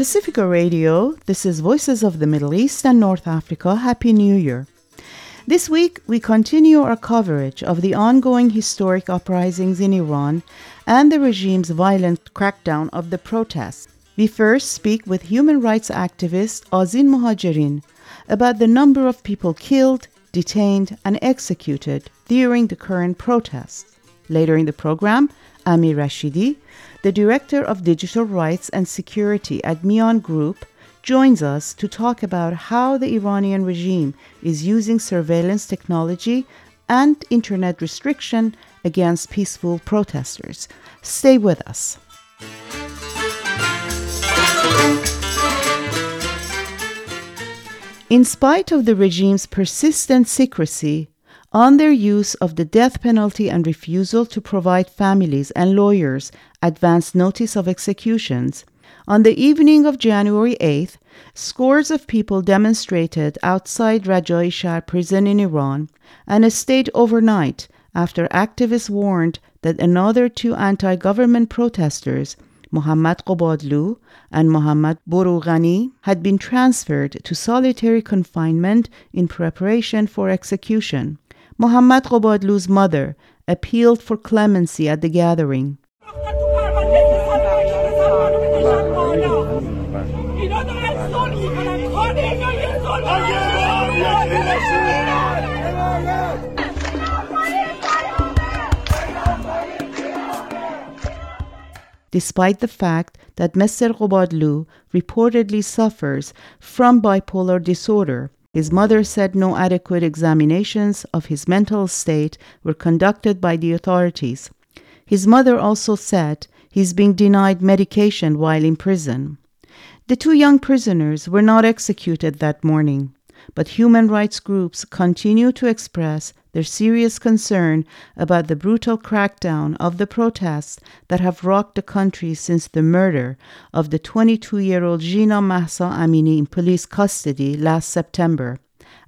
Pacifica Radio, this is Voices of the Middle East and North Africa. Happy New Year. This week, we continue our coverage of the ongoing historic uprisings in Iran and the regime's violent crackdown of the protests. We first speak with human rights activist Azin Mohajerin about the number of people killed, detained, and executed during the current protests. Later in the program, Amir Rashidi, the Director of Digital Rights and Security at Miaan Group, joins us to talk about how the Iranian regime is using surveillance technology and internet restriction against peaceful protesters. Stay with us. In spite of the regime's persistent secrecy on their use of the death penalty and refusal to provide families and lawyers advance notice of executions, on the evening of January 8th, scores of people demonstrated outside Rajai Shahr prison in Iran and stayed overnight after activists warned that another two anti government protesters, Mohammad Qobadlu and Mohammad Borughani, had been transferred to solitary confinement in preparation for execution. Muhammad Qobadlu's mother appealed for clemency at the gathering. despite the fact that Mr. Qobadlu reportedly suffers from bipolar disorder. His mother said no adequate examinations of his mental state were conducted by the authorities. His mother also said he's being denied medication while in prison. The two young prisoners were not executed that morning, but human rights groups continue to express their serious concern about the brutal crackdown of the protests that have rocked the country since the murder of the 22 year old Jina Mahsa Amini in police custody last September,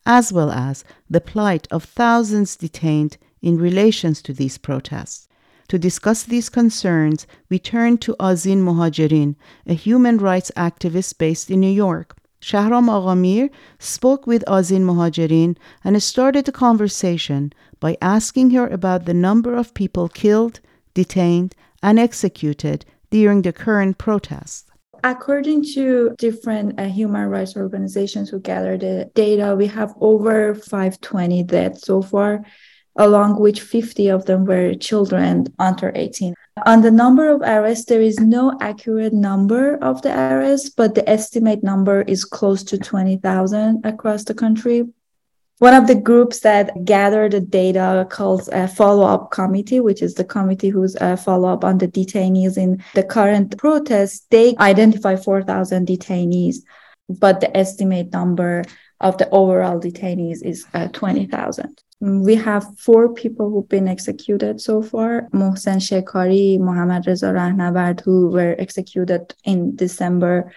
as well as the plight of thousands detained in relations to these protests. To discuss these concerns, we turn to Azin Mohajerin, a human rights activist based in New York. Shahram Aghamir spoke with Azin Mohajerin and started the conversation by asking her about the number of people killed, detained, and executed during the current protests. According to different uh, human rights organizations who gathered the data, we have over 520 deaths so far, along which 50 of them were children under 18. On the number of arrests, there is no accurate number of the arrests, but the estimate number is close to 20,000 across the country. One of the groups that gather the data called a follow-up committee, which is the committee who's a follow-up on the detainees in the current protests. They identify 4,000 detainees, but the estimate number of the overall detainees is uh, 20,000. We have four people who've been executed so far. Mohsen Shekari, Mohammad Reza Rahnavard, who were executed in December.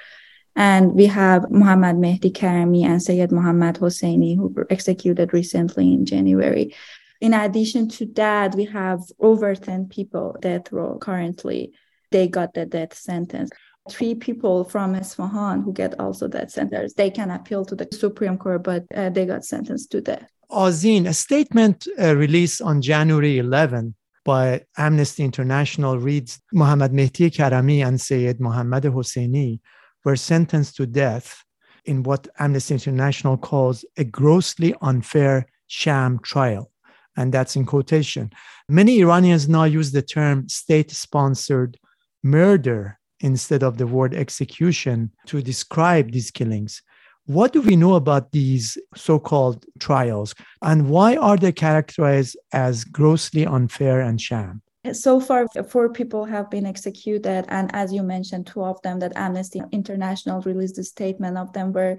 And we have Mohammad Mehdi Karami and Sayed Mohammad Hosseini, who were executed recently in January. In addition to that, we have over 10 people death row currently. They got the death sentence three people from Isfahan who get also death sentence. They can appeal to the Supreme Court, but uh, they got sentenced to death. Azin, a statement uh, released on January 11 by Amnesty International reads Mohammad Mehdi Karami and Sayed Mohammad Hosseini were sentenced to death in what Amnesty International calls a grossly unfair sham trial. And that's in quotation. Many Iranians now use the term state sponsored murder instead of the word execution to describe these killings. What do we know about these so called trials and why are they characterized as grossly unfair and sham? So far, four people have been executed. And as you mentioned, two of them that Amnesty International released a statement of them were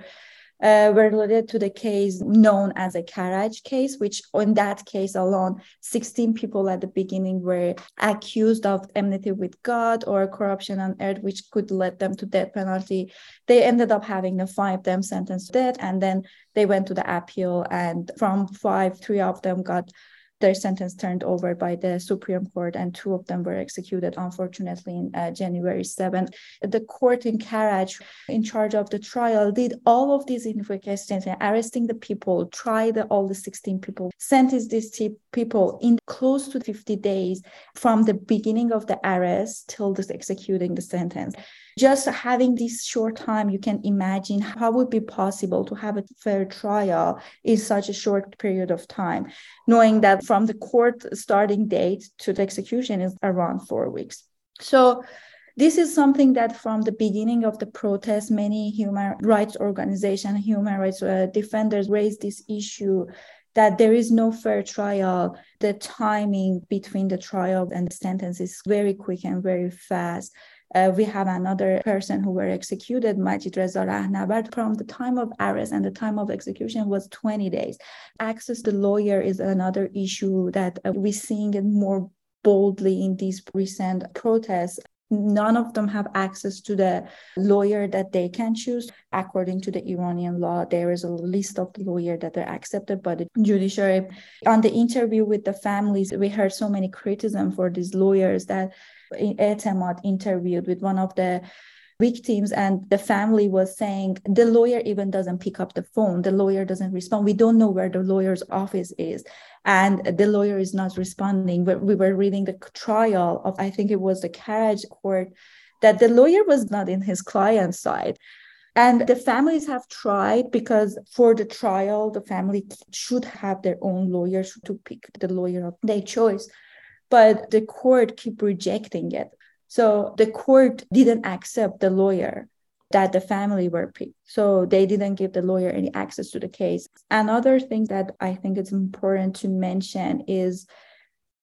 uh, were related to the case known as a Karaj case, which in that case alone, 16 people at the beginning were accused of enmity with God or corruption on earth, which could lead them to death penalty. They ended up having the five of them sentenced to death, and then they went to the appeal, and from five, three of them got their sentence turned over by the Supreme Court, and two of them were executed, unfortunately, in uh, January 7th. The court in Karaj, in charge of the trial, did all of these investigations, and arresting the people, tried all the 16 people, sentenced these people in close to 50 days from the beginning of the arrest till the executing the sentence just having this short time you can imagine how would be possible to have a fair trial in such a short period of time knowing that from the court starting date to the execution is around four weeks. So this is something that from the beginning of the protest many human rights organizations human rights uh, defenders raised this issue that there is no fair trial. The timing between the trial and the sentence is very quick and very fast uh, we have another person who were executed, Majid Reza Rahnavard, from the time of arrest and the time of execution was 20 days. Access to lawyer is another issue that uh, we're seeing it more boldly in these recent protests. None of them have access to the lawyer that they can choose. According to the iranian law there is a list of the lawyer that are accepted by the judiciary. On the interview with the families we heard so many criticism for these lawyers that Etemad interviewed with one of the victims and the family was saying the lawyer even doesn't pick up the phone. The lawyer doesn't respond. We don't know where the lawyer's office is. And the lawyer is not responding. We were reading the trial of i think it was the Karaj court that the lawyer was not in his client's side. And the families have tried because for the trial the family should have their own lawyers to pick the lawyer of their choice but the court keep rejecting it. So the court didn't accept the lawyer that the family were picked. So they didn't give the lawyer any access to the case. Another thing that i think it's important to mention is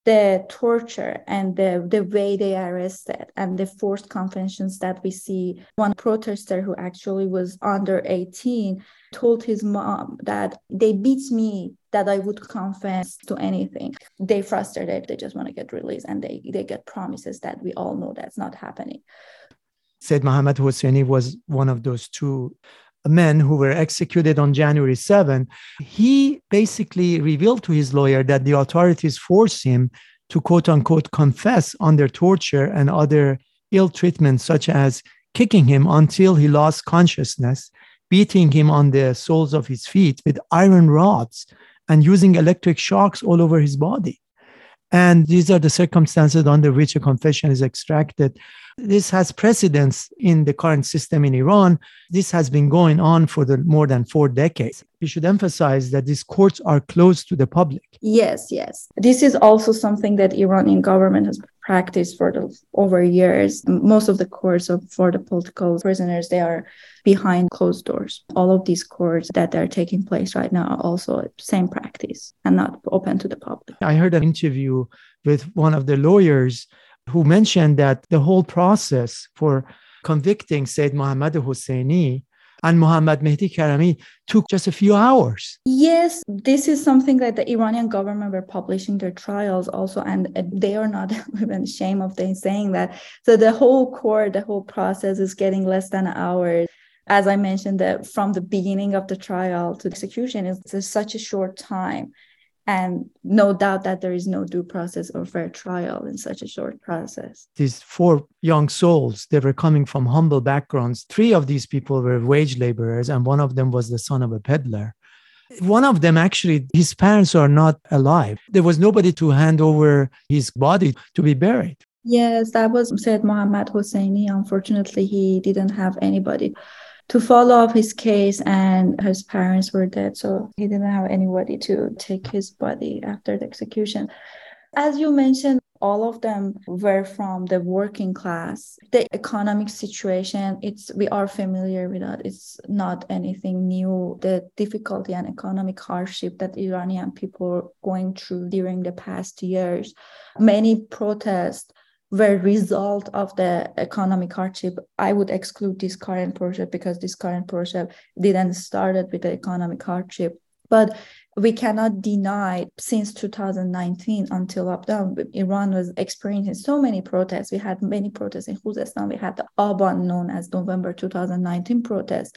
the torture and the, the way they arrested and the forced confessions that we see. One protester who actually was under 18 told his mom that they beat me that I would confess to anything. They frustrated, they just want to get released and they, they get promises that we all know that's not happening. Said Mohammad Hosseini was one of those two men who were executed on January 7, he basically revealed to his lawyer that the authorities forced him to quote unquote confess under torture and other ill treatment, such as kicking him until he lost consciousness, beating him on the soles of his feet with iron rods, and using electric shocks all over his body. And these are the circumstances under which a confession is extracted. This has precedence in the current system in Iran. This has been going on for the more than four decades. We should emphasize that these courts are closed to the public. Yes, yes. This is also something that Iranian government has practiced for the over years. Most of the courts of, for the political prisoners, they are behind closed doors. All of these courts that are taking place right now are also same practice and not open to the public. I heard an interview with one of the lawyers who mentioned that the whole process for convicting Said Mohammad Hosseini and Mohammad Mehdi Karami took just a few hours. Yes, this is something that the Iranian government were publishing their trials also, and uh, they are not even ashamed of them saying that. So the whole court, the whole process is getting less than an hour. As I mentioned, that from the beginning of the trial to execution is such a short time and no doubt that there is no due process or fair trial in such a short process. These four young souls, they were coming from humble backgrounds. Three of these people were wage laborers, and one of them was the son of a peddler. One of them, actually, his parents are not alive. There was nobody to hand over his body to be buried. Yes, that was Sayed Mohammad Hosseini. Unfortunately, he didn't have anybody to follow up his case and his parents were dead so he didn't have anybody to take his body after the execution. As you mentioned all of them were from the working class. The economic situation it's we are familiar with that. It's not anything new. The difficulty and economic hardship that iranian people are going through during the past years. Many protests were result of the economic hardship. I would exclude this current project because this current project didn't started with the economic hardship. But we cannot deny since 2019 until up down, Iran was experiencing so many protests. We had many protests in Khuzestan. We had the Aban known as November 2019 protests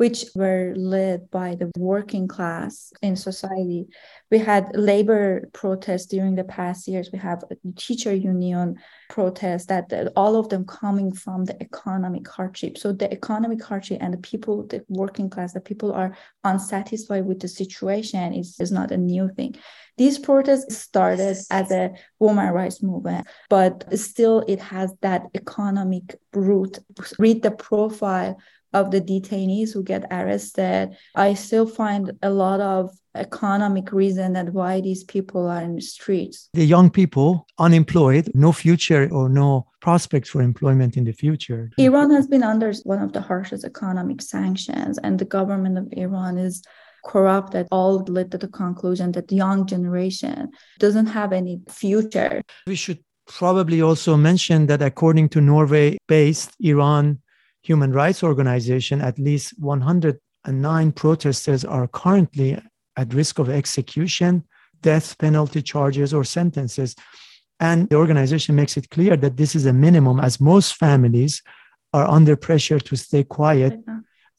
which were led by the working class in society. We had labor protests during the past years. We have teacher union protests that, that all of them coming from the economic hardship. So the economic hardship and the people, the working class, the people are unsatisfied with the situation is, is not a new thing. These protests started as a woman rights movement, but still it has that economic root. Read the profile of the detainees who get arrested. I still find a lot of economic reason that why these people are in the streets. The young people, unemployed, no future or no prospects for employment in the future. Iran has been under one of the harshest economic sanctions, and the government of Iran is corrupt that all led to the conclusion that the young generation doesn't have any future. We should probably also mention that according to Norway based Iran Human Rights Organization, at least 109 protesters are currently at risk of execution, death penalty charges, or sentences. And the organization makes it clear that this is a minimum, as most families are under pressure to stay quiet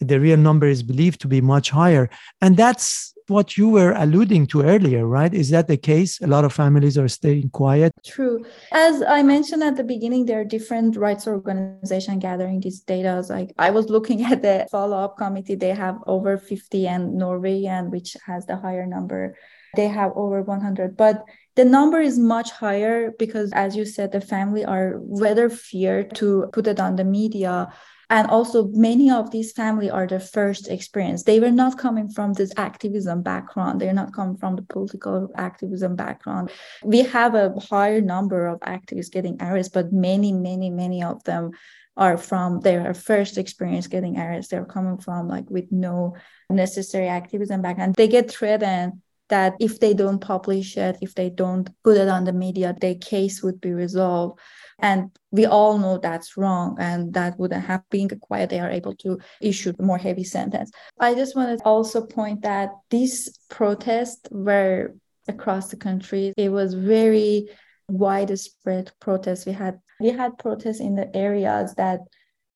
the real number is believed to be much higher. And that's what you were alluding to earlier, right? Is that the case? A lot of families are staying quiet. True. As I mentioned at the beginning, there are different rights organizations gathering these data. Like I was looking at the follow-up committee, they have over 50 and Norway, and which has the higher number. They have over 100. But the number is much higher because as you said the family are rather feared to put it on the media and also many of these family are the first experience. They were not coming from this activism background. They're not coming from the political activism background. We have a higher number of activists getting arrested but many many many of them are from their first experience getting arrested. They're coming from like with no necessary activism background. They get threatened that if they don't publish it if they don't put it on the media their case would be resolved and we all know that's wrong and that wouldn't have been quiet. They are able to issue more heavy sentence. I just want to also point that these protests were across the country. It was very widespread protests. We had we had protests in the areas that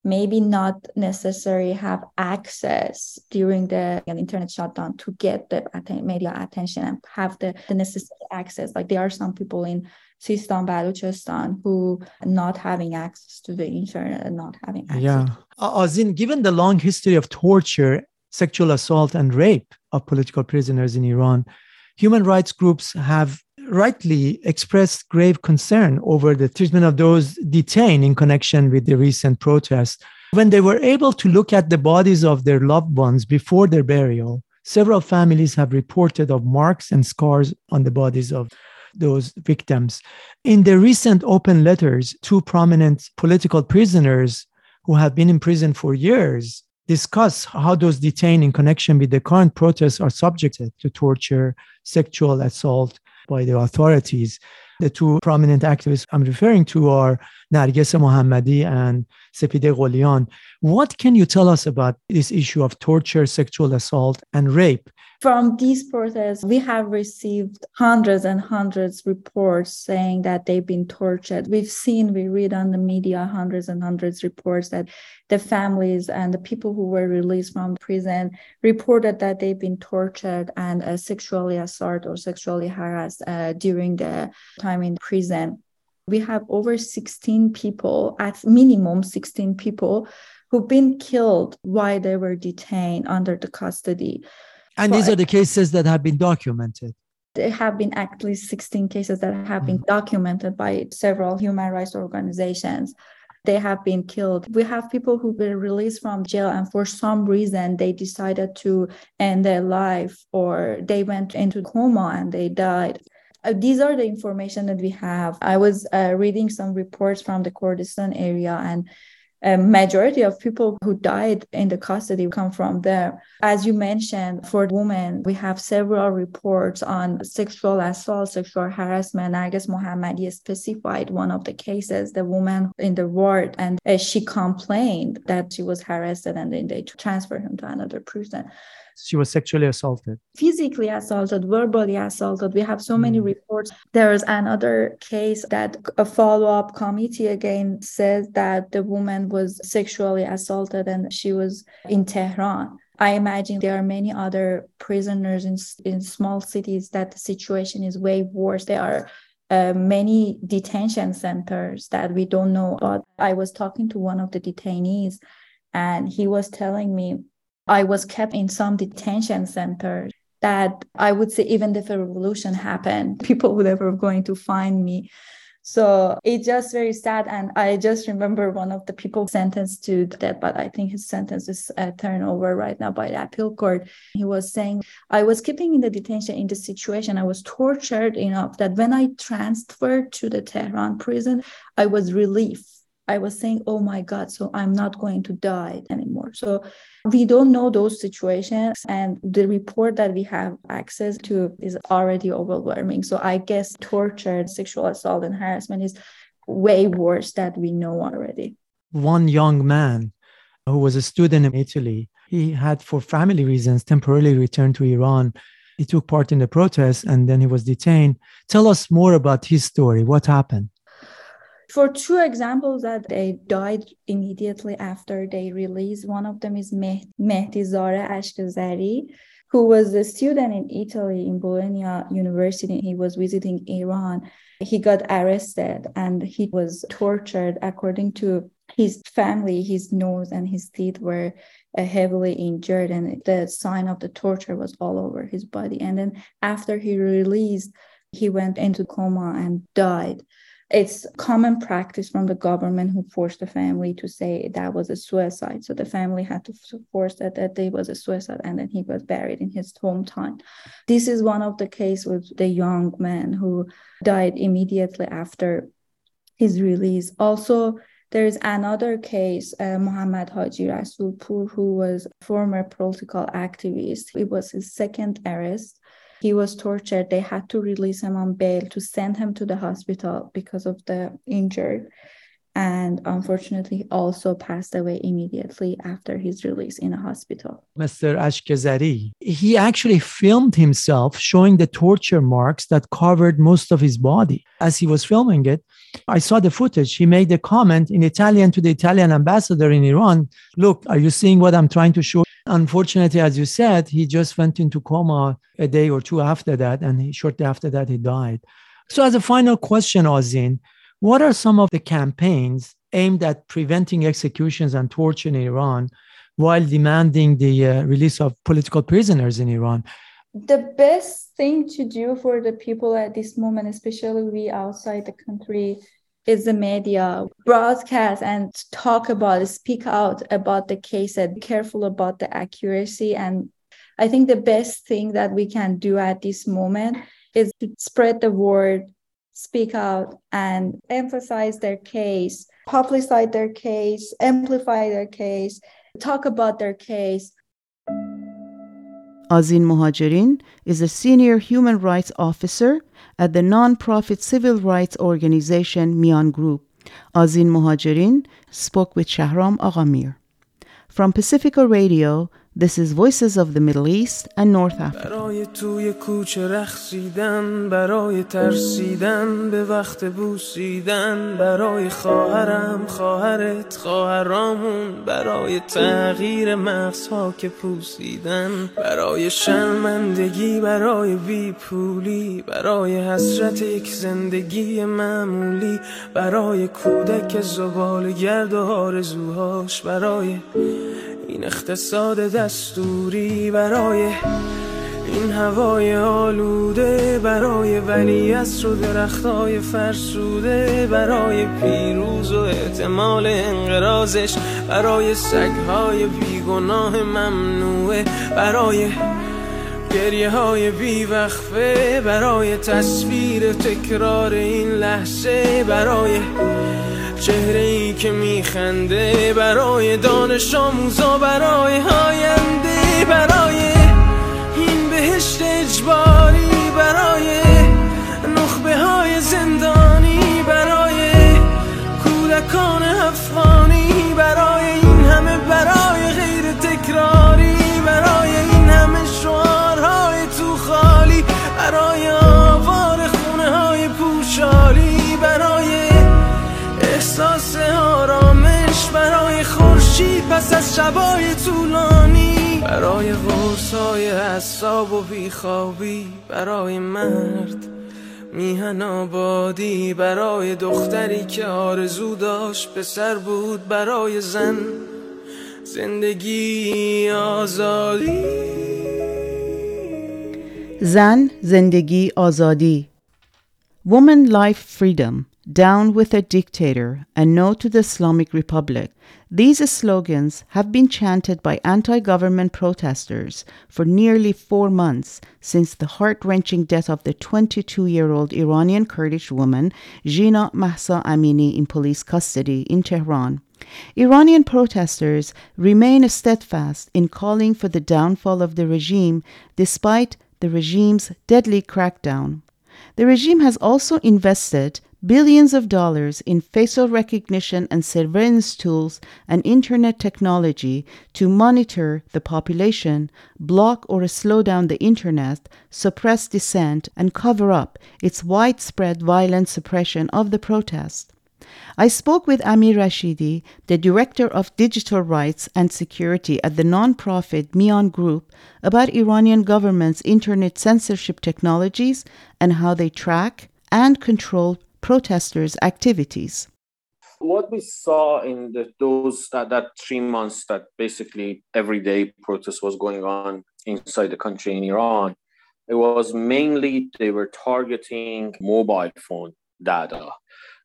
maybe not necessarily have access during the internet shutdown to get the media attention and have the, the necessary access. Like there are some people in Sistan, Baluchistan, who not having access to the internet and not having access. Yeah. Azin, given the long history of torture, sexual assault, and rape of political prisoners in Iran, human rights groups have rightly expressed grave concern over the treatment of those detained in connection with the recent protests. When they were able to look at the bodies of their loved ones before their burial, several families have reported of marks and scars on the bodies of those victims. In the recent open letters, two prominent political prisoners who have been in prison for years discuss how those detained in connection with the current protests are subjected to torture, sexual assault by the authorities. The two prominent activists I'm referring to are Narges Mohammadi and Sepide Gholian. What can you tell us about this issue of torture, sexual assault, and rape from these protests, we have received hundreds and hundreds reports saying that they've been tortured. We've seen, we read on the media hundreds and hundreds reports that the families and the people who were released from prison reported that they've been tortured and uh, sexually assaulted or sexually harassed uh, during the time in prison. We have over 16 people, at minimum 16 people, who've been killed while they were detained under the custody. And these are the cases that have been documented. There have been at least 16 cases that have been mm. documented by several human rights organizations. They have been killed. We have people who were released from jail and for some reason they decided to end their life or they went into coma and they died. Uh, these are the information that we have. I was uh, reading some reports from the Kurdistan area and a majority of people who died in the custody come from there. As you mentioned, for women, we have several reports on sexual assault, sexual harassment. Narges Mohammadi specified one of the cases, the woman in the ward, and uh, she complained that she was harassed and then they transferred him to another prison she was sexually assaulted physically assaulted verbally assaulted we have so many mm. reports there's another case that a follow-up committee again says that the woman was sexually assaulted and she was in tehran I imagine there are many other prisoners in, in small cities that the situation is way worse. There are uh, many detention centers that we don't know about. I was talking to one of the detainees, and he was telling me I was kept in some detention center that I would say even if a revolution happened, people would ever going to find me. So it's just very sad. And I just remember one of the people sentenced to death, but I think his sentence is uh, turned over right now by the appeal court. He was saying, I was keeping in the detention in the situation. I was tortured enough that when I transferred to the Tehran prison, I was relieved I was saying, oh my God, so I'm not going to die anymore. So we don't know those situations. And the report that we have access to is already overwhelming. So I guess torture, sexual assault, and harassment is way worse that we know already. One young man who was a student in Italy, he had, for family reasons, temporarily returned to Iran. He took part in the protests and then he was detained. Tell us more about his story. What happened? For two examples that they died immediately after they released, one of them is Meh- Mehdi Zare Ashkezari, who was a student in Italy in Bologna University. He was visiting Iran. He got arrested and he was tortured. According to his family, his nose and his teeth were uh, heavily injured, and the sign of the torture was all over his body. And then after he released, he went into coma and died. It's common practice from the government who forced the family to say that was a suicide. So the family had to force that that day was a suicide, and then he was buried in his hometown. This is one of the case with the young man who died immediately after his release. Also, there is another case, uh, Muhammad Haji Rasulpur, who was former political activist. It was his second arrest he was tortured. They had to release him on bail to send him to the hospital because of the injured. And unfortunately, also passed away immediately after his release in a hospital. Mr. Ashkezari, he actually filmed himself showing the torture marks that covered most of his body. As he was filming it, I saw the footage. He made a comment in Italian to the Italian ambassador in Iran Look, are you seeing what I'm trying to show? Unfortunately, as you said, he just went into coma a day or two after that, and he, shortly after that, he died. So, as a final question, Azin, what are some of the campaigns aimed at preventing executions and torture in Iran while demanding the uh, release of political prisoners in Iran? The best thing to do for the people at this moment, especially we outside the country, is the media. Broadcast and talk about speak out about the case and be careful about the accuracy. And i think the best thing that we can do at this moment is to spread the word speak out and emphasize their case publicize their case amplify their case talk about their case Azin Mohajerin is a senior human rights officer at the non-profit civil rights organization Miaan Group. Azin Mohajerin spoke with Shahram Aghamir. From Pacifica Radio, this is Voices of the Middle East and North Africa. برای توی کوچه رخصیدن برای ترسیدن به وقت بوسیدن برای خواهرم خواهرت خواهرامون برای تغییر مغزها که پوسیدن برای شرمندگی برای بیپولی برای حسرت یک زندگی معمولی برای کودک زبال گرد و آرزوهاش برای این اقتصاد دستوری برای این هوای آلوده برای ولی و درختای فرسوده برای پیروز و احتمال انقرازش برای سگهای بیگناه ممنوعه برای گریه های بیوقفه برای تصویر تکرار این لحظه برای چهره ای که میخنده برای دانش آموزا برای هاینده برای این بهشت اجباری برای پس از شبای طولانی برای غرصای حساب و بیخوابی برای مرد میهن آبادی برای دختری که آرزو داشت پسر بود برای زن زندگی آزادی. زن زندگی آزادی. Woman life freedom. Down with a dictator, and no to the Islamic Republic. These slogans have been chanted by anti government protesters for nearly four months since the heart wrenching death of the 22 year old Iranian Kurdish woman, Jina Mahsa Amini, in police custody in Tehran. Iranian protesters remain steadfast in calling for the downfall of the regime despite the regime's deadly crackdown. The regime has also invested billions of dollars in facial recognition and surveillance tools and internet technology to monitor the population, block or slow down the internet, suppress dissent, and cover up its widespread violent suppression of the protest. I spoke with Amir Rashidi, the Director of Digital Rights and Security at the nonprofit Miaan Group, about Iranian government's internet censorship technologies and how they track and control protesters' activities. What we saw in the, those that, that three months that basically every day protest was going on inside the country in Iran, it was mainly they were targeting mobile phone data.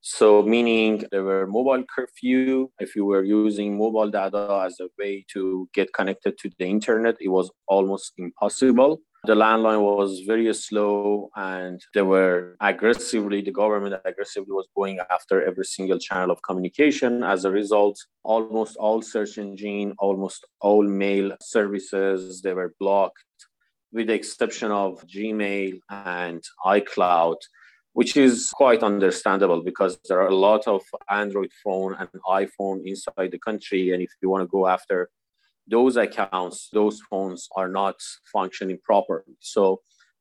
So, meaning there were mobile curfew. If you were using mobile data as a way to get connected to the internet, it was almost impossible. The landline was very slow, and they were aggressively, the government aggressively was going after every single channel of communication. As a result, almost all search engine, almost all mail services, they were blocked, with the exception of Gmail and iCloud which is quite understandable because there are a lot of Android phone and iPhone inside the country. And if you want to go after those accounts, those phones are not functioning properly. So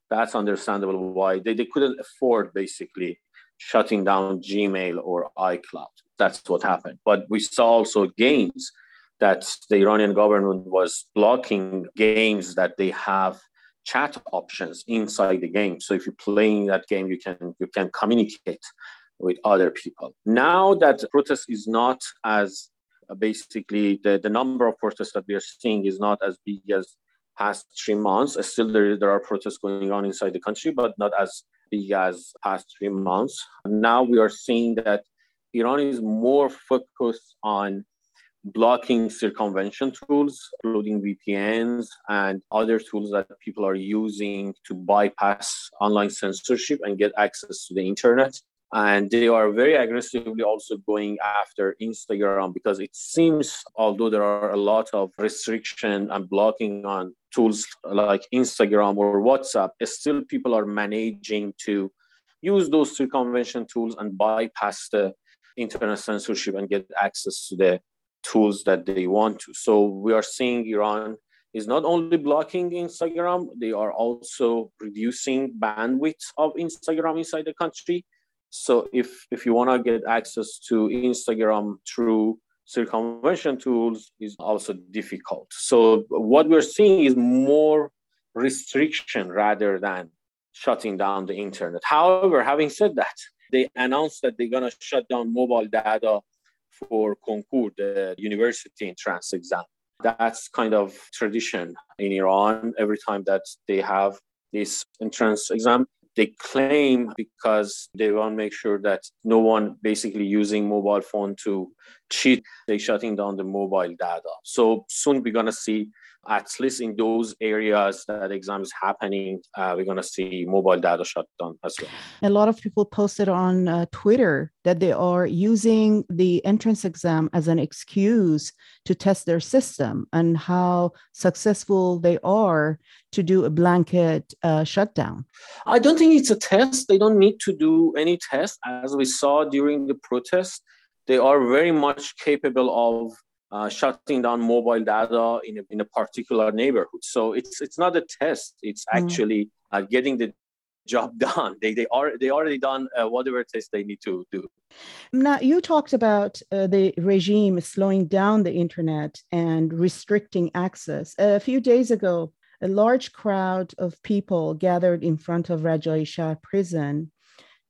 that's understandable why they, they couldn't afford basically shutting down Gmail or iCloud. That's what happened. But we saw also games that the Iranian government was blocking games that they have chat options inside the game. So if you're playing that game, you can you can communicate with other people. Now that protest is not as basically the, the number of protests that we are seeing is not as big as past three months. Uh, still, there, there are protests going on inside the country, but not as big as past three months. Now we are seeing that Iran is more focused on blocking circumvention tools, including VPNs and other tools that people are using to bypass online censorship and get access to the internet. And they are very aggressively also going after Instagram because it seems, although there are a lot of restriction and blocking on tools like Instagram or WhatsApp, still people are managing to use those circumvention tools and bypass the internet censorship and get access to the tools that they want to. So we are seeing Iran is not only blocking Instagram, they are also reducing bandwidth of Instagram inside the country. So if if you want to get access to Instagram through circumvention tools is also difficult. So what we're seeing is more restriction rather than shutting down the internet. However, having said that, they announced that they're going to shut down mobile data for concours, the university entrance exam. That's kind of tradition in Iran. Every time that they have this entrance exam, they claim because they want to make sure that no one basically using mobile phone to cheat, they shutting down the mobile data. So soon we're gonna see at least in those areas that exam is happening, uh, we're going to see mobile data shutdown as well. A lot of people posted on uh, Twitter that they are using the entrance exam as an excuse to test their system and how successful they are to do a blanket uh, shutdown. I don't think it's a test. They don't need to do any test. As we saw during the protest, they are very much capable of uh, shutting down mobile data in a, in a particular neighborhood. So it's it's not a test. It's mm. actually uh, getting the job done. They they are they already done uh, whatever test they need to do. Now you talked about uh, the regime slowing down the internet and restricting access. A few days ago, a large crowd of people gathered in front of Rajai Shahr prison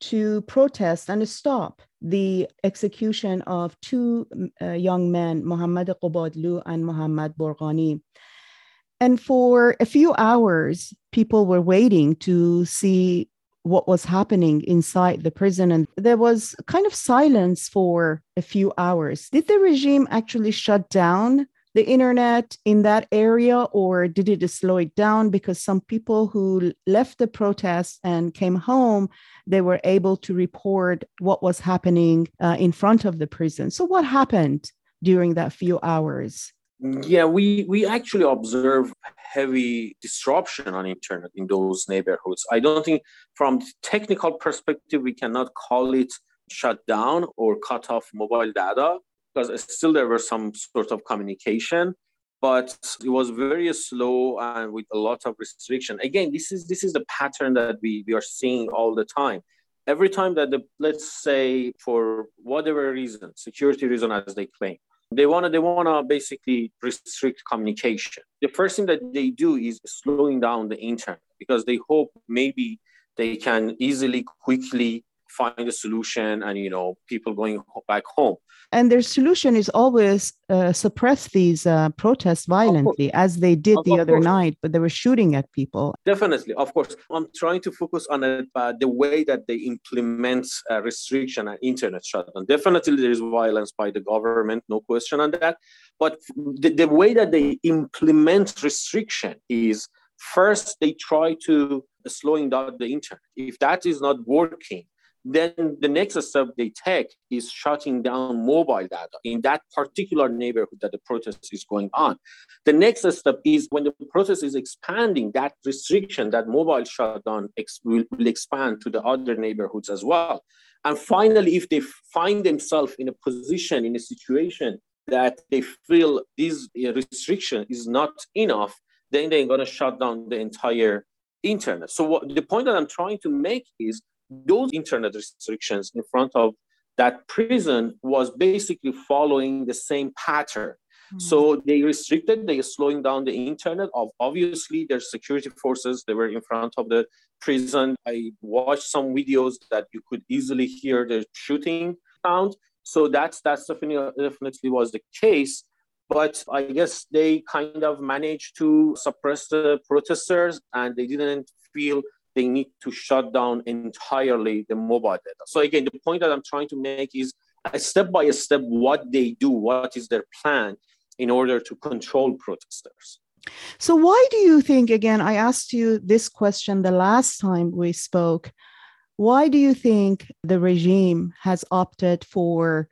to protest and stop the execution of two uh, young men, Mohammad Qubadlu and Mohammad Borghani. And for a few hours, people were waiting to see what was happening inside the prison. And there was kind of silence for a few hours. Did the regime actually shut down the internet in that area, or did it slow it down? Because some people who left the protests and came home, they were able to report what was happening uh, in front of the prison. So, what happened during that few hours? Yeah, we we actually observe heavy disruption on internet in those neighborhoods. I don't think from technical perspective we cannot call it shut down or cut off mobile data because still there was some sort of communication but it was very slow and with a lot of restriction. Again this is this is the pattern that we, we are seeing all the time. Every time that the let's say for whatever reason security reason as they claim they want to they want to basically restrict communication. The first thing that they do is slowing down the internet because they hope maybe they can easily quickly find a solution and you know people going back home. And their solution is always uh, suppress these uh, protests violently as they did of, the of other course. night but they were shooting at people. Definitely of course. I'm trying to focus on it, uh, the way that they implement uh, restriction and internet shutdown. Definitely there is violence by the government no question on that. But the, the way that they implement restriction is first they try to slowing down the internet. If that is not working then the next step they take is shutting down mobile data in that particular neighborhood that the protest is going on. The next step is when the protest is expanding, that restriction, that mobile shutdown ex- will, will expand to the other neighborhoods as well. And finally, if they find themselves in a position, in a situation that they feel this uh, restriction is not enough, then they're going to shut down the entire internet. So what, the point that I'm trying to make is those internet restrictions in front of that prison was basically following the same pattern. Mm-hmm. So they restricted, they are slowing down the internet. Of obviously, their security forces they were in front of the prison. I watched some videos that you could easily hear the shooting sound. So that's that's definitely definitely was the case. But I guess they kind of managed to suppress the protesters, and they didn't feel they need to shut down entirely the mobile data. So again, the point that I'm trying to make is step by step what they do, what is their plan in order to control protesters. So why do you think again I asked you this question the last time we spoke why do you think the regime has opted for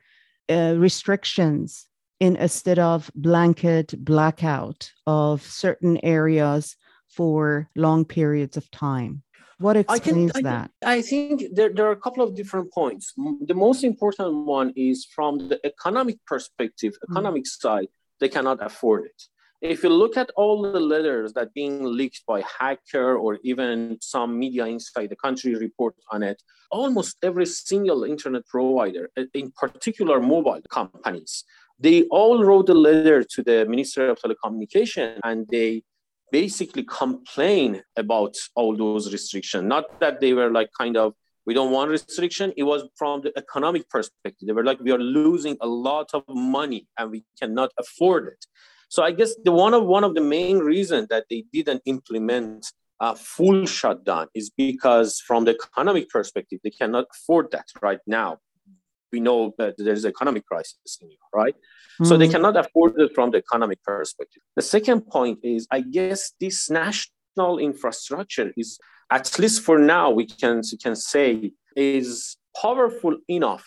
uh, restrictions in instead of blanket blackout of certain areas for long periods of time what explains I can, I, that? I think there, there are a couple of different points. The most important one is from the economic perspective, hmm. economic mm. side, they cannot afford it. If you look at all the letters that being leaked by hacker or even some media inside the country report on it, almost every single internet provider, in particular mobile companies, they all wrote a letter to the Ministry of Telecommunication and they basically complain about all those restrictions. Not that they were like kind of we don't want restriction. It was from the economic perspective. They were like we are losing a lot of money and we cannot afford it. So I guess the one of one of the main reasons that they didn't implement a full shutdown is because from the economic perspective they cannot afford that right now. We know that there's an economic crisis in Europe, right? So they hmm. cannot afford it from the economic perspective. The second point is, I guess this national infrastructure is, at least for now, we can, we can say, is powerful enough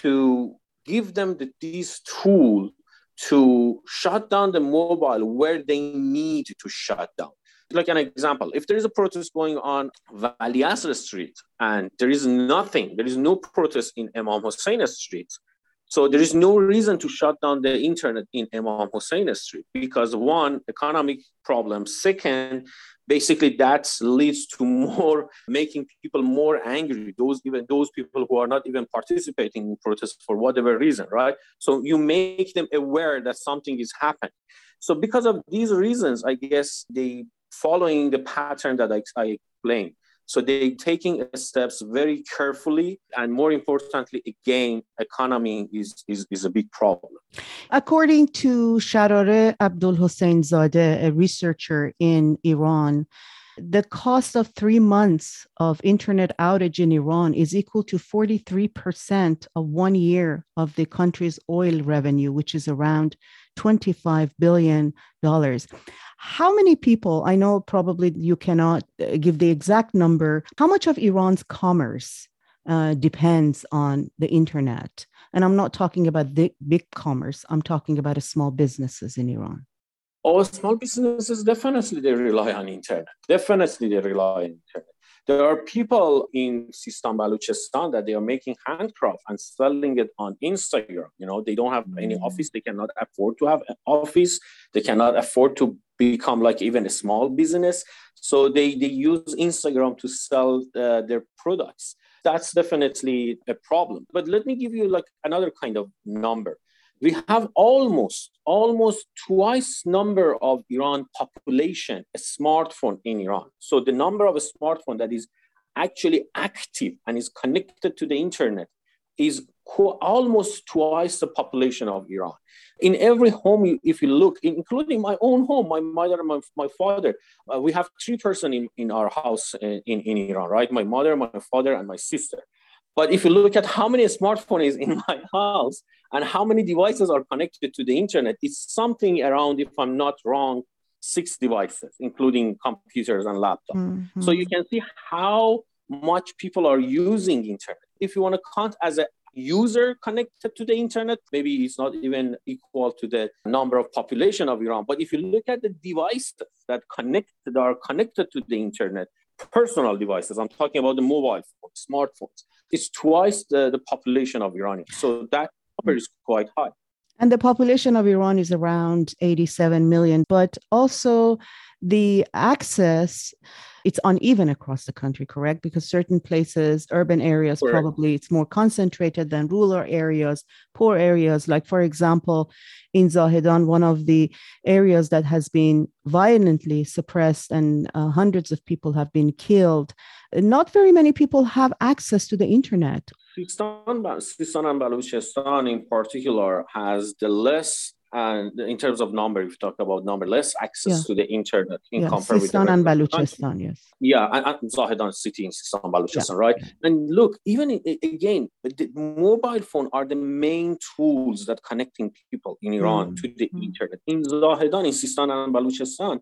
to give them the, this tool to shut down the mobile where they need to shut down. Like an example, if there is a protest going on Vali Asr Street and there is nothing, there is no protest in Imam Hussein Street, So there is no reason to shut down the internet in Imam Hussein Street because one, economic problem. Second, basically that leads to more making people more angry. Those even those people who are not even participating in protests for whatever reason, right? So you make them aware that something is happening. So because of these reasons, I guess they following the pattern that I, I explained so they're taking steps very carefully. And more importantly, again, economy is, is, is a big problem. According to Sharare Abdul Hussein Zadeh, a researcher in Iran, the cost of three months of internet outage in Iran is equal to 43% of one year of the country's oil revenue, which is around $25 billion. How many people, I know probably you cannot uh, give the exact number, how much of Iran's commerce uh, depends on the internet? And I'm not talking about the big commerce, I'm talking about small businesses in Iran. Oh, small businesses definitely they rely on internet. Definitely they rely on internet. There are people in Sistan Baluchistan that they are making handcraft and selling it on Instagram. You know, they don't have any mm. office. They cannot afford to have an office. They cannot afford to become like even a small business. So they, they use Instagram to sell uh, their products. That's definitely a problem. But let me give you like another kind of number. We have almost almost twice number of Iran population a smartphone in Iran. So the number of a smartphone that is actually active and is connected to the internet is almost twice the population of Iran. In every home, if you look, including my own home, my mother my, my father, uh, we have three person in, in our house in, in, in Iran, right? My mother, my father, and my sister. But if you look at how many smartphones in my house and how many devices are connected to the internet, it's something around, if I'm not wrong, six devices, including computers and laptops. Mm-hmm. So you can see how much people are using internet. If you want to count as a user connected to the internet, maybe it's not even equal to the number of population of Iran. But if you look at the devices that connect that are connected to the internet, personal devices, I'm talking about the mobile phones, smartphones, it's twice the, the population of Iran. So that number is quite high. And the population of Iran is around 87 million, but also the access it's uneven across the country, correct? Because certain places, urban areas, correct. probably it's more concentrated than rural areas, poor areas. Like, for example, in Zahedan, one of the areas that has been violently suppressed and uh, hundreds of people have been killed. Not very many people have access to the internet. Sistan, Sistan and Baluchistan in particular has the less and in terms of number, if you talk about number, less access yeah. to the internet in yeah. Sistan and Baluchistan, yes. Yeah, and, and Zahedan city in Sistan, Baluchistan, yeah. right? And look, even again, the mobile phone are the main tools that connecting people in Iran mm. to the mm. internet. In Zahedan, in Sistan and Baluchistan,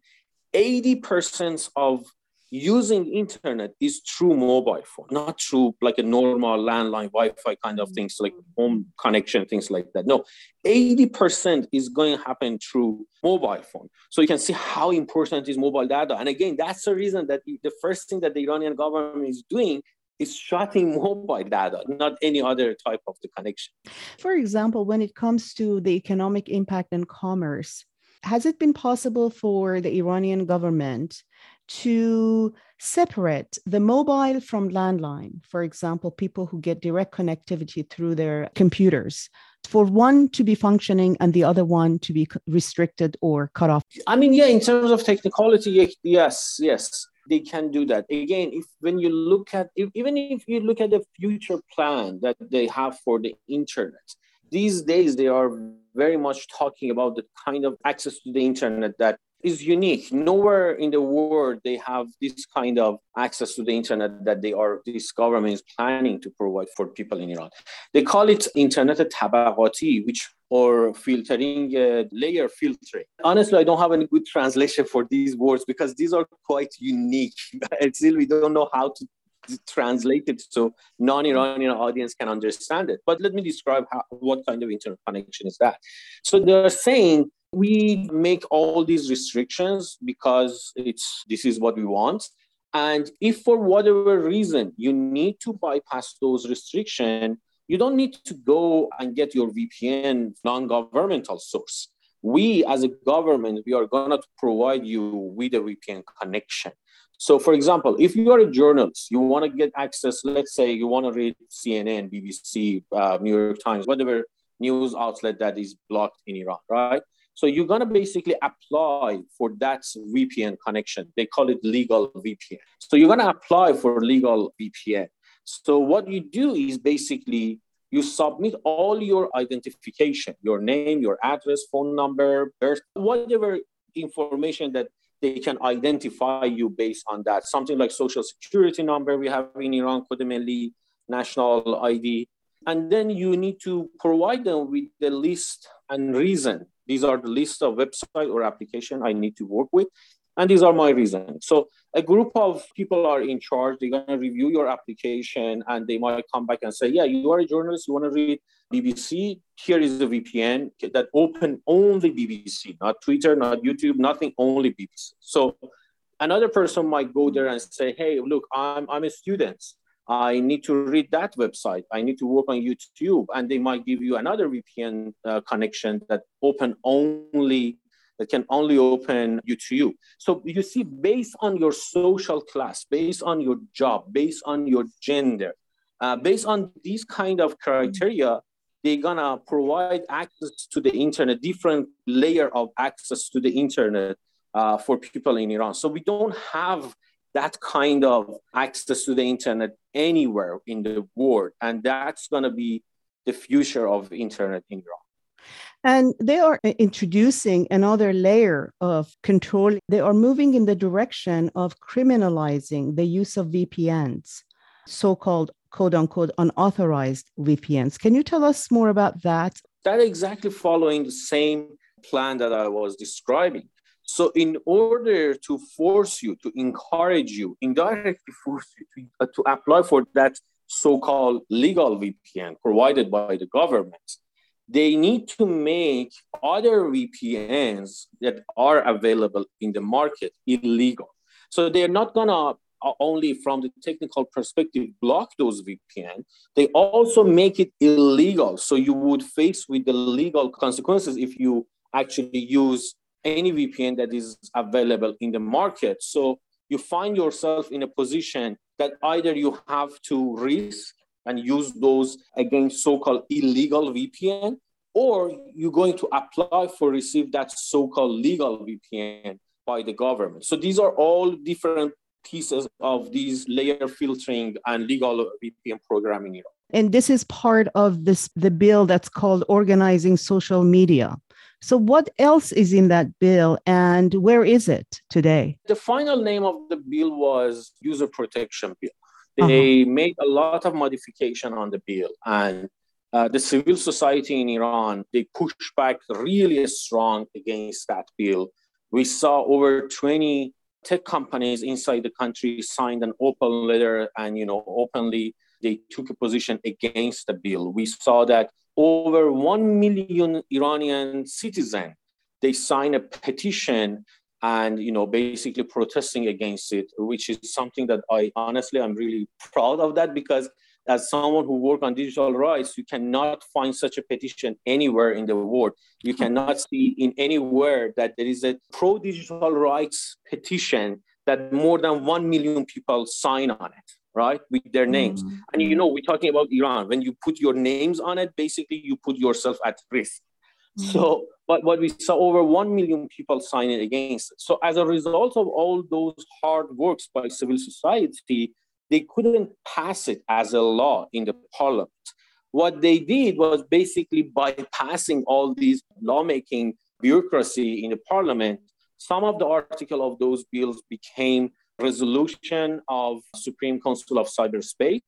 80% of using internet is through mobile phone, not through like a normal landline Wi-Fi kind of things like home connection, things like that. No, 80% is going to happen through mobile phone. So you can see how important is mobile data. And again, that's the reason that the first thing that the Iranian government is doing is shutting mobile data, not any other type of the connection. For example, when it comes to the economic impact and commerce, has it been possible for the Iranian government to separate the mobile from landline. For example, people who get direct connectivity through their computers, for one to be functioning and the other one to be restricted or cut off. I mean, yeah, in terms of technicality, yes, yes, they can do that. Again, if when you look at, if, even if you look at the future plan that they have for the internet, these days they are very much talking about the kind of access to the internet that is unique. Nowhere in the world they have this kind of access to the internet that they are this government is planning to provide for people in Iran. They call it internet tabaqati, which or filtering uh, layer filtering. Honestly, I don't have any good translation for these words because these are quite unique. Still, we don't know how to translate it so non-Iranian audience can understand it. But let me describe how, what kind of internet connection is that. So they're saying we make all these restrictions because it's this is what we want. And if for whatever reason you need to bypass those restrictions, you don't need to go and get your VPN non-governmental source. We as a government, we are gonna provide you with a VPN connection. So for example, if you are a journalist, you wanna get access, let's say you wanna read CNN, BBC, uh, New York Times, whatever news outlet that is blocked in Iran, right? So you're gonna basically apply for that VPN connection. They call it legal VPN. So you're gonna apply for legal VPN. So what you do is basically you submit all your identification, your name, your address, phone number, birth, whatever information that they can identify you based on that. Something like social security number we have in Iran, Code Milli, national ID. And then you need to provide them with the list and reason. These are the list of website or application I need to work with. And these are my reasons. So a group of people are in charge. They're going to review your application and they might come back and say, yeah, you are a journalist. You want to read BBC. Here is the VPN that open only BBC, not Twitter, not YouTube, nothing, only BBC. So another person might go there and say, hey, look, I'm, I'm a student. I need to read that website. I need to work on YouTube. And they might give you another VPN uh, connection that open only that can only open you to you. So you see, based on your social class, based on your job, based on your gender, uh, based on these kind of criteria, they're gonna provide access to the internet, different layer of access to the internet uh, for people in Iran. So we don't have that kind of access to the internet anywhere in the world, and that's gonna be the future of internet in Iran. And they are uh, introducing another layer of control. They are moving in the direction of criminalizing the use of VPNs, so called quote unquote unauthorized VPNs. Can you tell us more about that? That exactly following the same plan that I was describing. So, in order to force you, to encourage you, indirectly force you to, uh, to apply for that so called legal VPN provided by the government, they need to make other VPNs that are available in the market illegal. So they're not gonna uh, only from the technical perspective block those VPN, they also make it illegal. So you would face with the legal consequences if you actually use any VPN that is available in the market. So you find yourself in a position that either you have to risk and use those against so-called illegal VPN, or you're going to apply for receive that so-called legal VPN by the government. So these are all different pieces of these layer filtering and legal VPN programming. And this is part of this the bill that's called organizing social media. So what else is in that bill and where is it today? The final name of the bill was user protection bill. They uh-huh. made a lot of modification on the bill, and uh, the civil society in Iran they pushed back really strong against that bill. We saw over 20 tech companies inside the country signed an open letter, and you know openly they took a position against the bill. We saw that over 1 million Iranian citizens they signed a petition and you know basically protesting against it which is something that i honestly i'm really proud of that because as someone who work on digital rights you cannot find such a petition anywhere in the world. You hmm. cannot see in anywhere that there is a pro digital rights petition that more than 1 million people sign on it right with their names mm-hmm. and you know we're talking about iran when you put your names on it basically you put yourself at risk mm-hmm. so but what we saw over 1 million people signing against it. So as a result of all those hard works by civil society, they couldn't pass it as a law in the parliament. What they did was basically bypassing all these lawmaking bureaucracy in the parliament. Some of the article of those bills became resolution of Supreme Council of Cyberspace.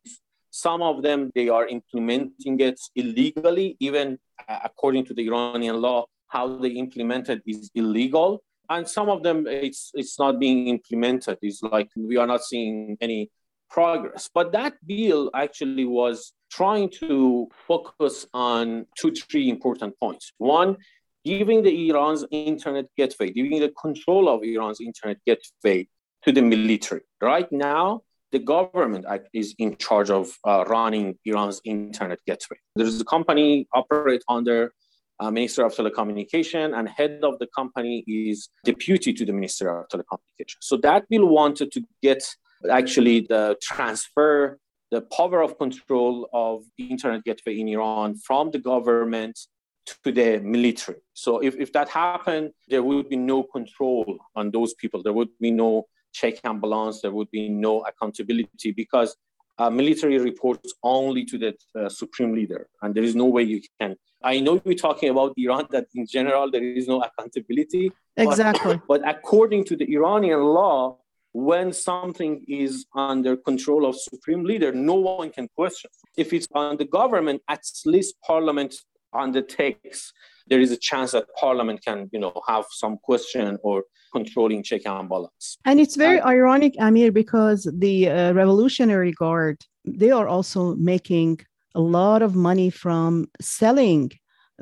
Some of them, they are implementing it illegally, even uh, according to the Iranian law, how they implement it is illegal. And some of them, it's, it's not being implemented. It's like we are not seeing any progress. But that bill actually was trying to focus on two, three important points. One, giving the Iran's internet gateway, giving the control of Iran's internet gateway to the military. Right now, the government is in charge of uh, running Iran's internet gateway. There is a company operate under uh, Minister of Telecommunication, and head of the company is deputy to the Minister of Telecommunication. So that bill wanted to get actually the transfer the power of control of internet gateway in Iran from the government to the military. So if, if that happened, there would be no control on those people. There would be no check and balance. There would be no accountability because uh, military reports only to the uh, supreme leader, and there is no way you can. I know we're talking about Iran that in general there is no accountability. Exactly. But, but according to the Iranian law, when something is under control of supreme leader, no one can question. If it's on the government, at least parliament undertakes, there is a chance that parliament can, you know, have some question or controlling check and balance. And it's very and, ironic, Amir, because the uh, Revolutionary Guard, they are also making a lot of money from selling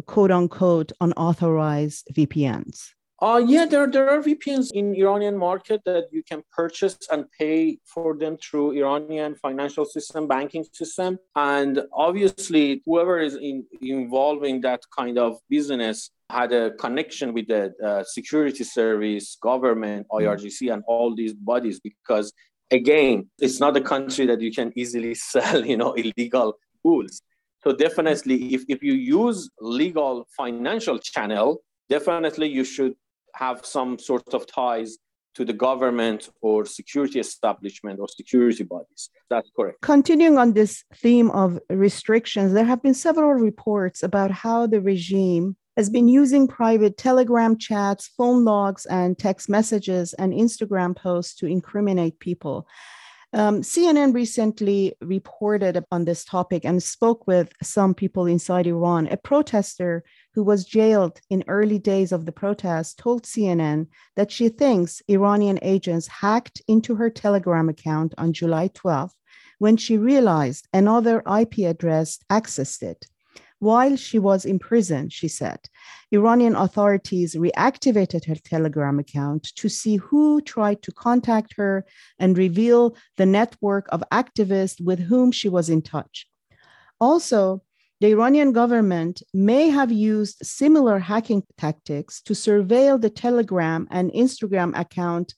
quote unquote unauthorized VPNs. Uh, yeah, there, there are VPNs in Iranian market that you can purchase and pay for them through Iranian financial system, banking system. And obviously, whoever is in, involved in that kind of business had a connection with the uh, security service, government, mm-hmm. IRGC, and all these bodies because again, it's not a country that you can easily sell, you know, illegal tools. So definitely, if, if you use legal financial channel, definitely you should have some sort of ties to the government or security establishment or security bodies. That's correct. Continuing on this theme of restrictions, there have been several reports about how the regime has been using private Telegram chats, phone logs, and text messages and Instagram posts to incriminate people. Um, CNN recently reported on this topic and spoke with some people inside Iran. A protester who was jailed in early days of the protest told CNN that she thinks Iranian agents hacked into her Telegram account on July 12th when she realized another IP address accessed it. While she was in prison, she said, Iranian authorities reactivated her Telegram account to see who tried to contact her and reveal the network of activists with whom she was in touch. Also, the Iranian government may have used similar hacking tactics to surveil the Telegram and Instagram account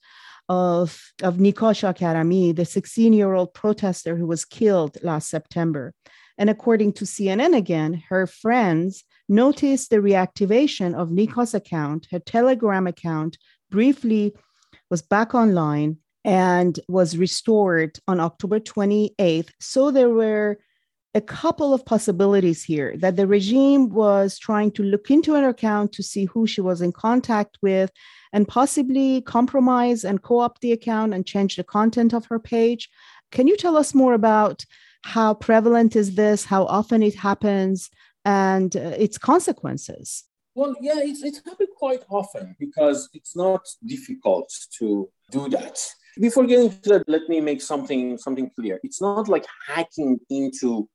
of, of Nika Shakarami, the 16 year old protester who was killed last September. And according to CNN again, her friends noticed the reactivation of Nika's account. Her Telegram account briefly was back online and was restored on October 28th. So there were a couple of possibilities here that the regime was trying to look into her account to see who she was in contact with and possibly compromise and co opt the account and change the content of her page. Can you tell us more about how prevalent is this, how often it happens, and uh, its consequences? Well, yeah, it's, it's happened quite often because it's not difficult to do that. Before getting to that, let me make something something clear. It's not like hacking into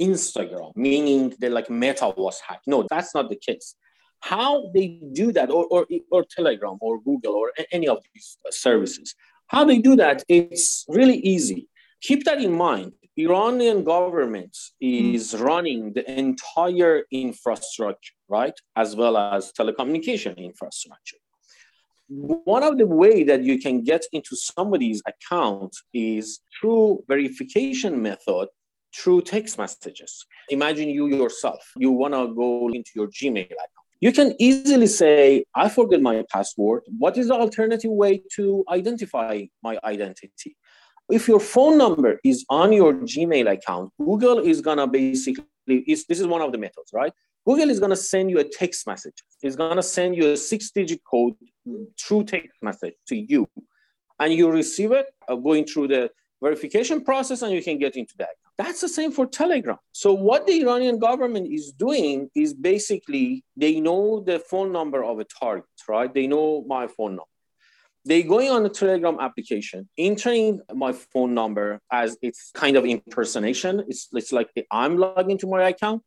Instagram, meaning that like Meta was hacked. No, that's not the case. How they do that, or, or, or Telegram or Google or any of these services, how they do that, it's really easy. Keep that in mind. Iranian government hmm. is running the entire infrastructure, right, as well as telecommunication infrastructure. One of the way that you can get into somebody's account is through verification method through text messages. Imagine you yourself, you want to go into your Gmail account. You can easily say, I forget my password. What is the alternative way to identify my identity? If your phone number is on your Gmail account, Google is going to basically, this is one of the methods, right? Google is going to send you a text message. It's going to send you a six digit code through text message to you. And you receive it uh, going through the verification process and you can get into that. That's the same for Telegram. So what the Iranian government is doing is basically they know the phone number of a target, right? They know my phone number. They going on the Telegram application, entering my phone number as it's kind of impersonation. It's, it's like I'm logging into my account.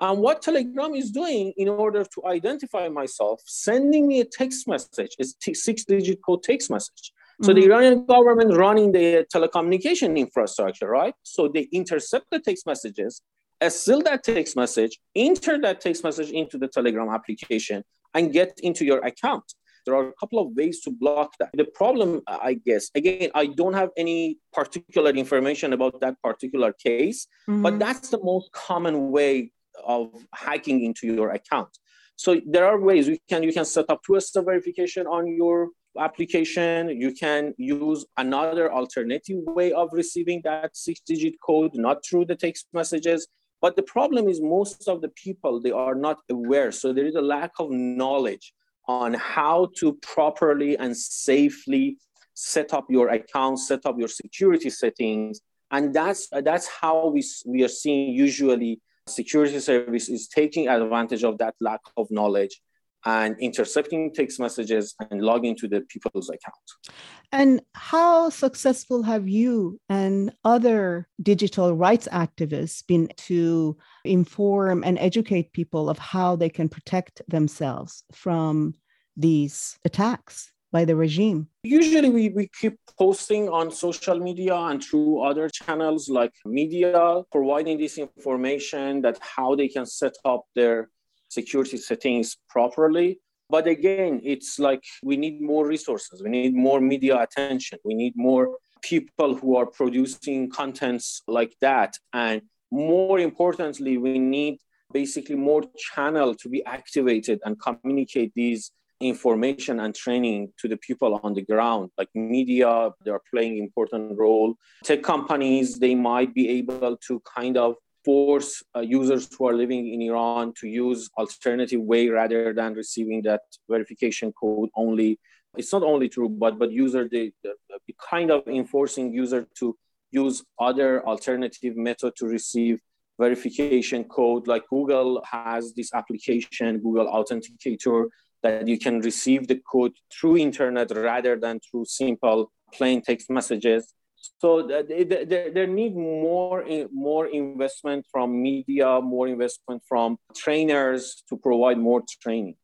And what Telegram is doing in order to identify myself, sending me a text message, it's six digit code text message So the mm-hmm. Iranian government running the telecommunication infrastructure, right? So they intercept the text messages, assemble that text message, enter that text message into the Telegram application, and get into your account. There are a couple of ways to block that. The problem, I guess, again, I don't have any particular information about that particular case, mm-hmm. but that's the most common way of hacking into your account. So there are ways you can you can set up two-step verification on your application. You can use another alternative way of receiving that six-digit code, not through the text messages. But the problem is most of the people they are not aware. So there is a lack of knowledge on how to properly and safely set up your account, set up your security settings. And that's that's how we, we are seeing usually security service is taking advantage of that lack of knowledge and intercepting text messages and logging to the people's account. And how successful have you and other digital rights activists been to inform and educate people of how they can protect themselves from these attacks? by the regime? Usually, we, we keep posting on social media and through other channels like media, providing this information that how they can set up their security settings properly. But again, it's like we need more resources, we need more media attention, we need more people who are producing contents like that. And more importantly, we need basically more channel to be activated and communicate these information and training to the people on the ground like media they are playing important role tech companies they might be able to kind of force uh, users who are living in iran to use alternative way rather than receiving that verification code only it's not only true but but user they, they kind of enforcing user to use other alternative method to receive verification code like google has this application google authenticator that you can receive the code through internet rather than through simple plain text messages. So there, there need more, more investment from media, more investment from trainers to provide more training.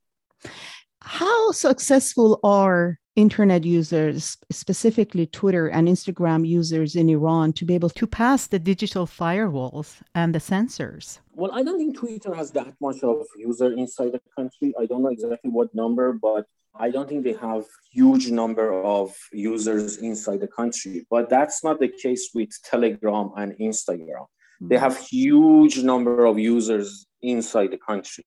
How successful are internet users, specifically Twitter and Instagram users in Iran, to be able to pass the digital firewalls and the censors? Well, I don't think Twitter has that much of user inside the country. I don't know exactly what number, but I don't think they have huge number of users inside the country. But that's not the case with Telegram and Instagram. Mm-hmm. They have huge number of users inside the country.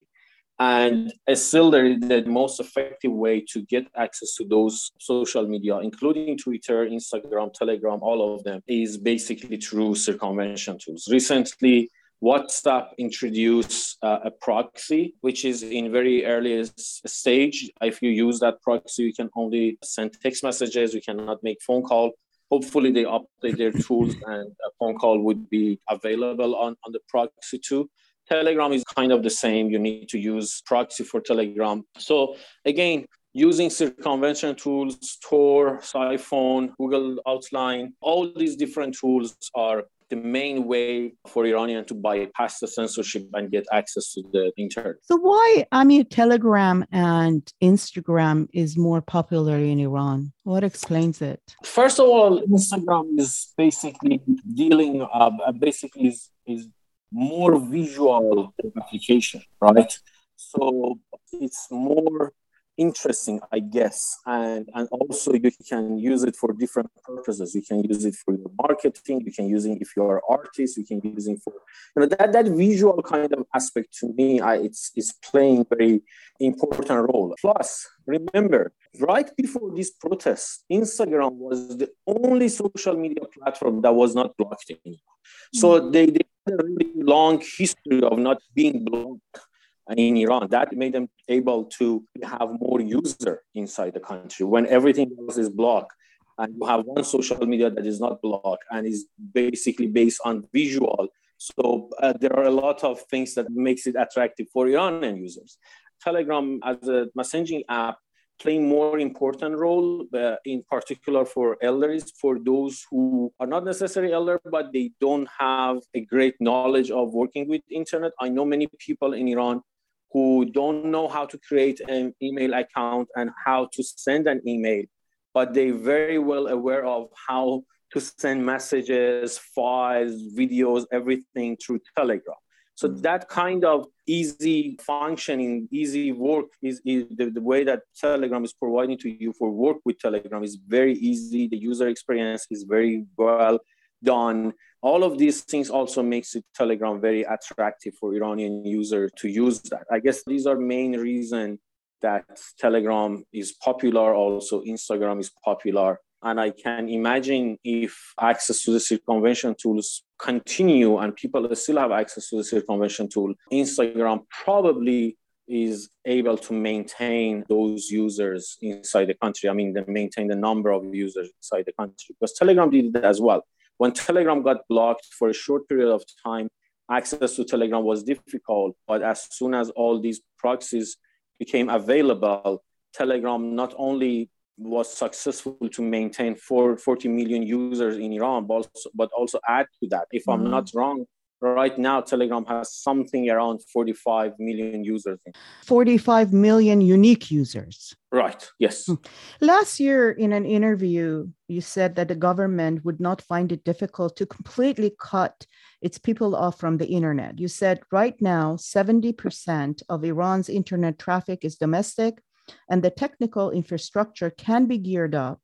And still, the, the most effective way to get access to those social media, including Twitter, Instagram, Telegram, all of them, is basically through circumvention tools. Recently, WhatsApp introduced uh, a proxy, which is in very early stage. If you use that proxy, you can only send text messages. You cannot make phone call. Hopefully, they update their tools and a phone call would be available on, on the proxy too. Telegram is kind of the same. You need to use proxy for Telegram. So again, using circumvention tools, Tor, Psiphon, Google Outline, all these different tools are the main way for Iranian to bypass the censorship and get access to the internet. So why, I mean, Telegram and Instagram is more popular in Iran? What explains it? First of all, Instagram is basically dealing, uh, basically is, is more visual application, right? So it's more interesting, I guess. And, and also you can use it for different purposes. You can use it for your marketing. You can use it if you're an artist. You can use it for, you know, that, that visual kind of aspect to me, I, it's, it's playing very important role. Plus, remember, right before this protest, Instagram was the only social media platform that was not blocked anymore. So mm-hmm. they, they had a really long history of not being blocked in Iran. That made them able to have more user inside the country when everything else is blocked. And you have one social media that is not blocked and is basically based on visual. So uh, there are a lot of things that makes it attractive for Iranian users. Telegram as a messaging app playing more important role uh, in particular for elders for those who are not necessarily elder but they don't have a great knowledge of working with internet i know many people in iran who don't know how to create an email account and how to send an email but they're very well aware of how to send messages, files, videos, everything through Telegram. So mm. that kind of easy functioning, easy work is, is the, the, way that Telegram is providing to you for work with Telegram is very easy. The user experience is very well done. All of these things also makes it Telegram very attractive for Iranian user to use that. I guess these are main reason that Telegram is popular. Also, Instagram is popular. And I can imagine if access to the circumvention tools continue and people still have access to the circumvention tool, Instagram probably is able to maintain those users inside the country. I mean, they maintain the number of users inside the country because Telegram did it as well. When Telegram got blocked for a short period of time, access to Telegram was difficult. But as soon as all these proxies became available, Telegram not only was successful to maintain four, 40 million users in Iran, but also, but also add to that. If mm-hmm. I'm not wrong, right now Telegram has something around 45 million users. 45 million unique users. Right, yes. Hmm. Last year, in an interview, you said that the government would not find it difficult to completely cut its people off from the internet. You said right now, 70% of Iran's internet traffic is domestic and the technical infrastructure can be geared up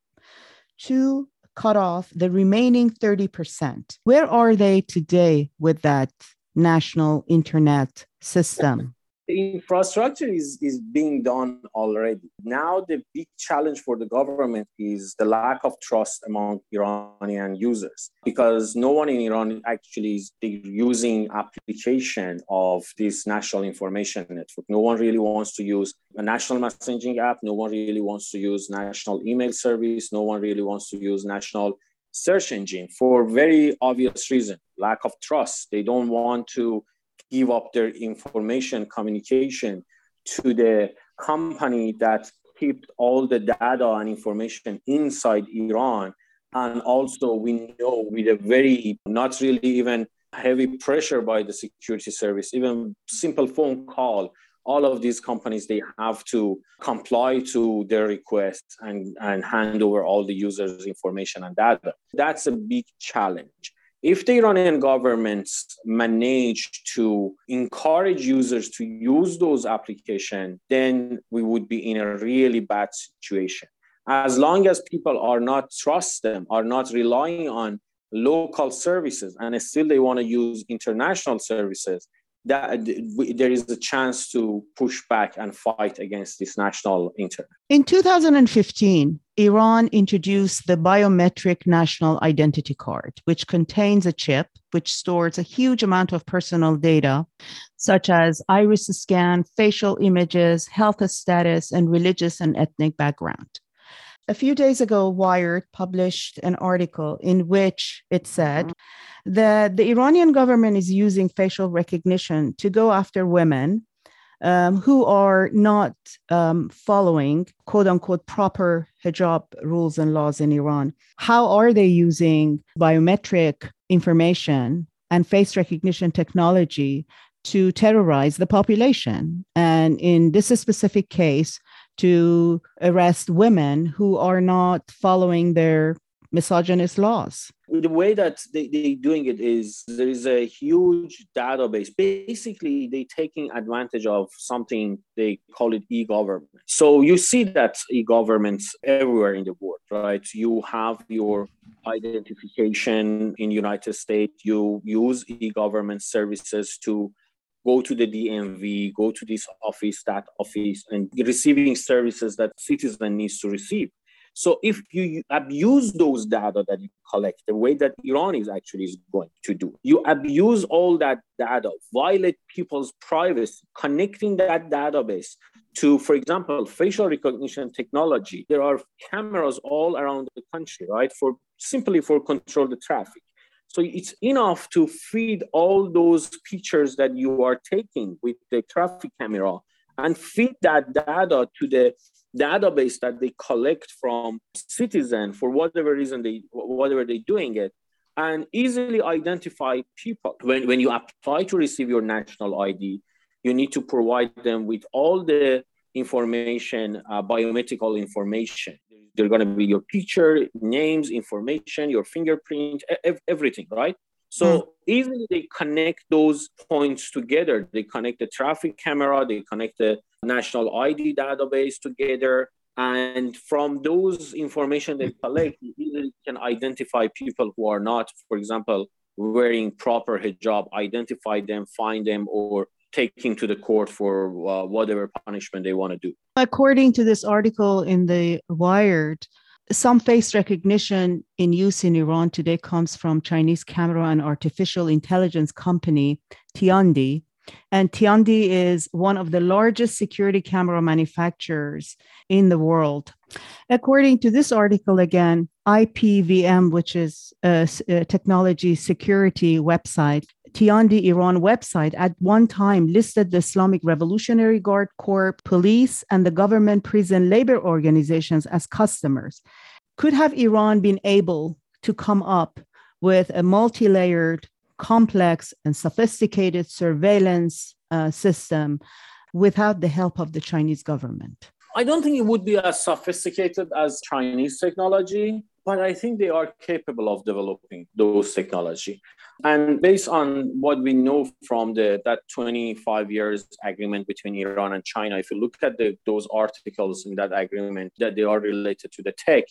to cut off the remaining 30%. Where are they today with that national internet system? The infrastructure is, is being done already. Now, the big challenge for the government is the lack of trust among Iranian users because no one in Iran actually is using application of this national information network. No one really wants to use a national messaging app. No one really wants to use national email service. No one really wants to use national search engine for very obvious reason lack of trust they don't want to give up their information communication to the company that kept all the data and information inside Iran. And also, we know with a very not really even heavy pressure by the security service, even simple phone call, all of these companies they have to comply to their requests and, and hand over all the users' information and data. That's a big challenge. If the Iranian governments manage to encourage users to use those applications, then we would be in a really bad situation. As long as people are not trust them, are not relying on local services, and still they want to use international services, that uh, there is a chance to push back and fight against this national internet. In 2015, Iran introduced the biometric national identity card, which contains a chip which stores a huge amount of personal data, such as iris scan, facial images, health status, and religious and ethnic background. A few days ago, Wired published an article in which it said that the Iranian government is using facial recognition to go after women um, who are not um, following quote unquote proper hijab rules and laws in Iran. How are they using biometric information and face recognition technology to terrorize the population? And in this specific case, to arrest women who are not following their misogynist laws? The way that they, they're doing it is there is a huge database. Basically, they're taking advantage of something they call it e-government. So you see that e-governments everywhere in the world, right? You have your identification in United States. You use e-government services to go to the DMV, go to this office, that office, and receiving services that citizen needs to receive. So if you abuse those data that you collect, the way that Iran is actually is going to do, you abuse all that data, violate people's privacy, connecting that database to, for example, facial recognition technology. There are cameras all around the country, right? For simply for control the traffic. So it's enough to feed all those pictures that you are taking with the traffic camera and feed that data to the database that they collect from citizen for whatever reason they whatever they're doing it and easily identify people. When, when you apply to receive your national id you need to provide them with all the information uh, biometrical information They're going to be your teacher, names, information, your fingerprint, everything, right? So mm. easily they connect those points together. They connect the traffic camera, they connect the national ID database together. And from those information they collect, you easily can identify people who are not, for example, wearing proper hijab, identify them, find them, or taking to the court for uh, whatever punishment they want to do. According to this article in the Wired, some face recognition in use in Iran today comes from Chinese camera and artificial intelligence company Tiandy. And Tiandy is one of the largest security camera manufacturers in the world. According to this article, again, IPVM, which is a, a technology security website, Tiandy Iran website at one time listed the Islamic Revolutionary Guard Corps, police, and the government prison labor organizations as customers. Could have Iran been able to come up with a multi layered, complex, and sophisticated surveillance uh, system without the help of the Chinese government? I don't think it would be as sophisticated as Chinese technology, but I think they are capable of developing those technology. And based on what we know from the that 25 years agreement between Iran and China, if you look at the, those articles in that agreement that they are related to the tech,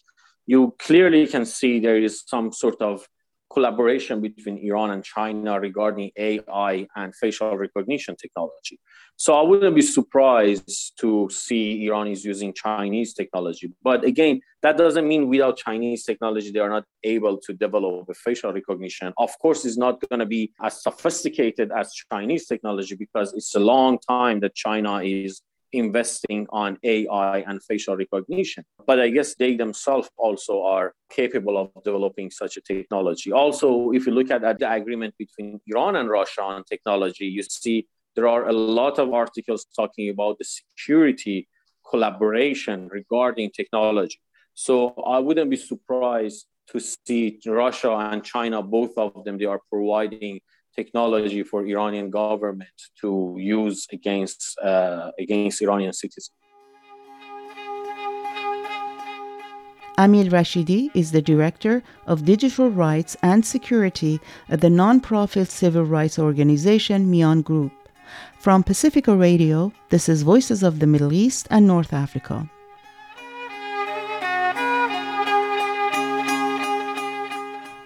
you clearly can see there is some sort of collaboration between Iran and China regarding AI and facial recognition technology. So I wouldn't be surprised to see Iran is using Chinese technology. But again, that doesn't mean without Chinese technology, they are not able to develop a facial recognition. Of course, it's not going to be as sophisticated as Chinese technology because it's a long time that China is investing on AI and facial recognition. But I guess they themselves also are capable of developing such a technology. Also, if you look at, at the agreement between Iran and Russia on technology, you see there are a lot of articles talking about the security collaboration regarding technology. So I wouldn't be surprised to see Russia and China, both of them, they are providing technology for Iranian government to use against uh, against Iranian citizens. Amir Rashidi is the director of digital rights and security at the nonprofit civil rights organization Miaan Group. From Pacifica Radio, this is Voices of the Middle East and North Africa.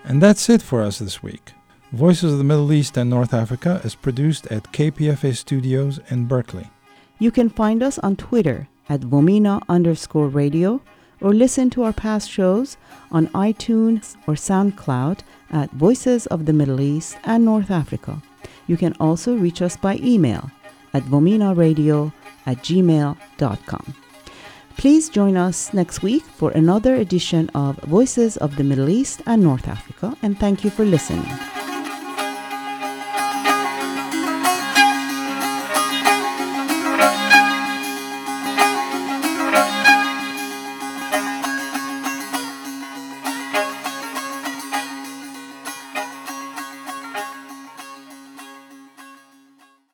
And that's it for us this week. Voices of the Middle East and North Africa is produced at KPFA Studios in Berkeley. You can find us on Twitter at Vomena underscore radio or listen to our past shows on iTunes or SoundCloud at Voices of the Middle East and North Africa. You can also reach us by email at vomenaradio at gmail.com. Please join us next week for another edition of Voices of the Middle East and North Africa, and thank you for listening.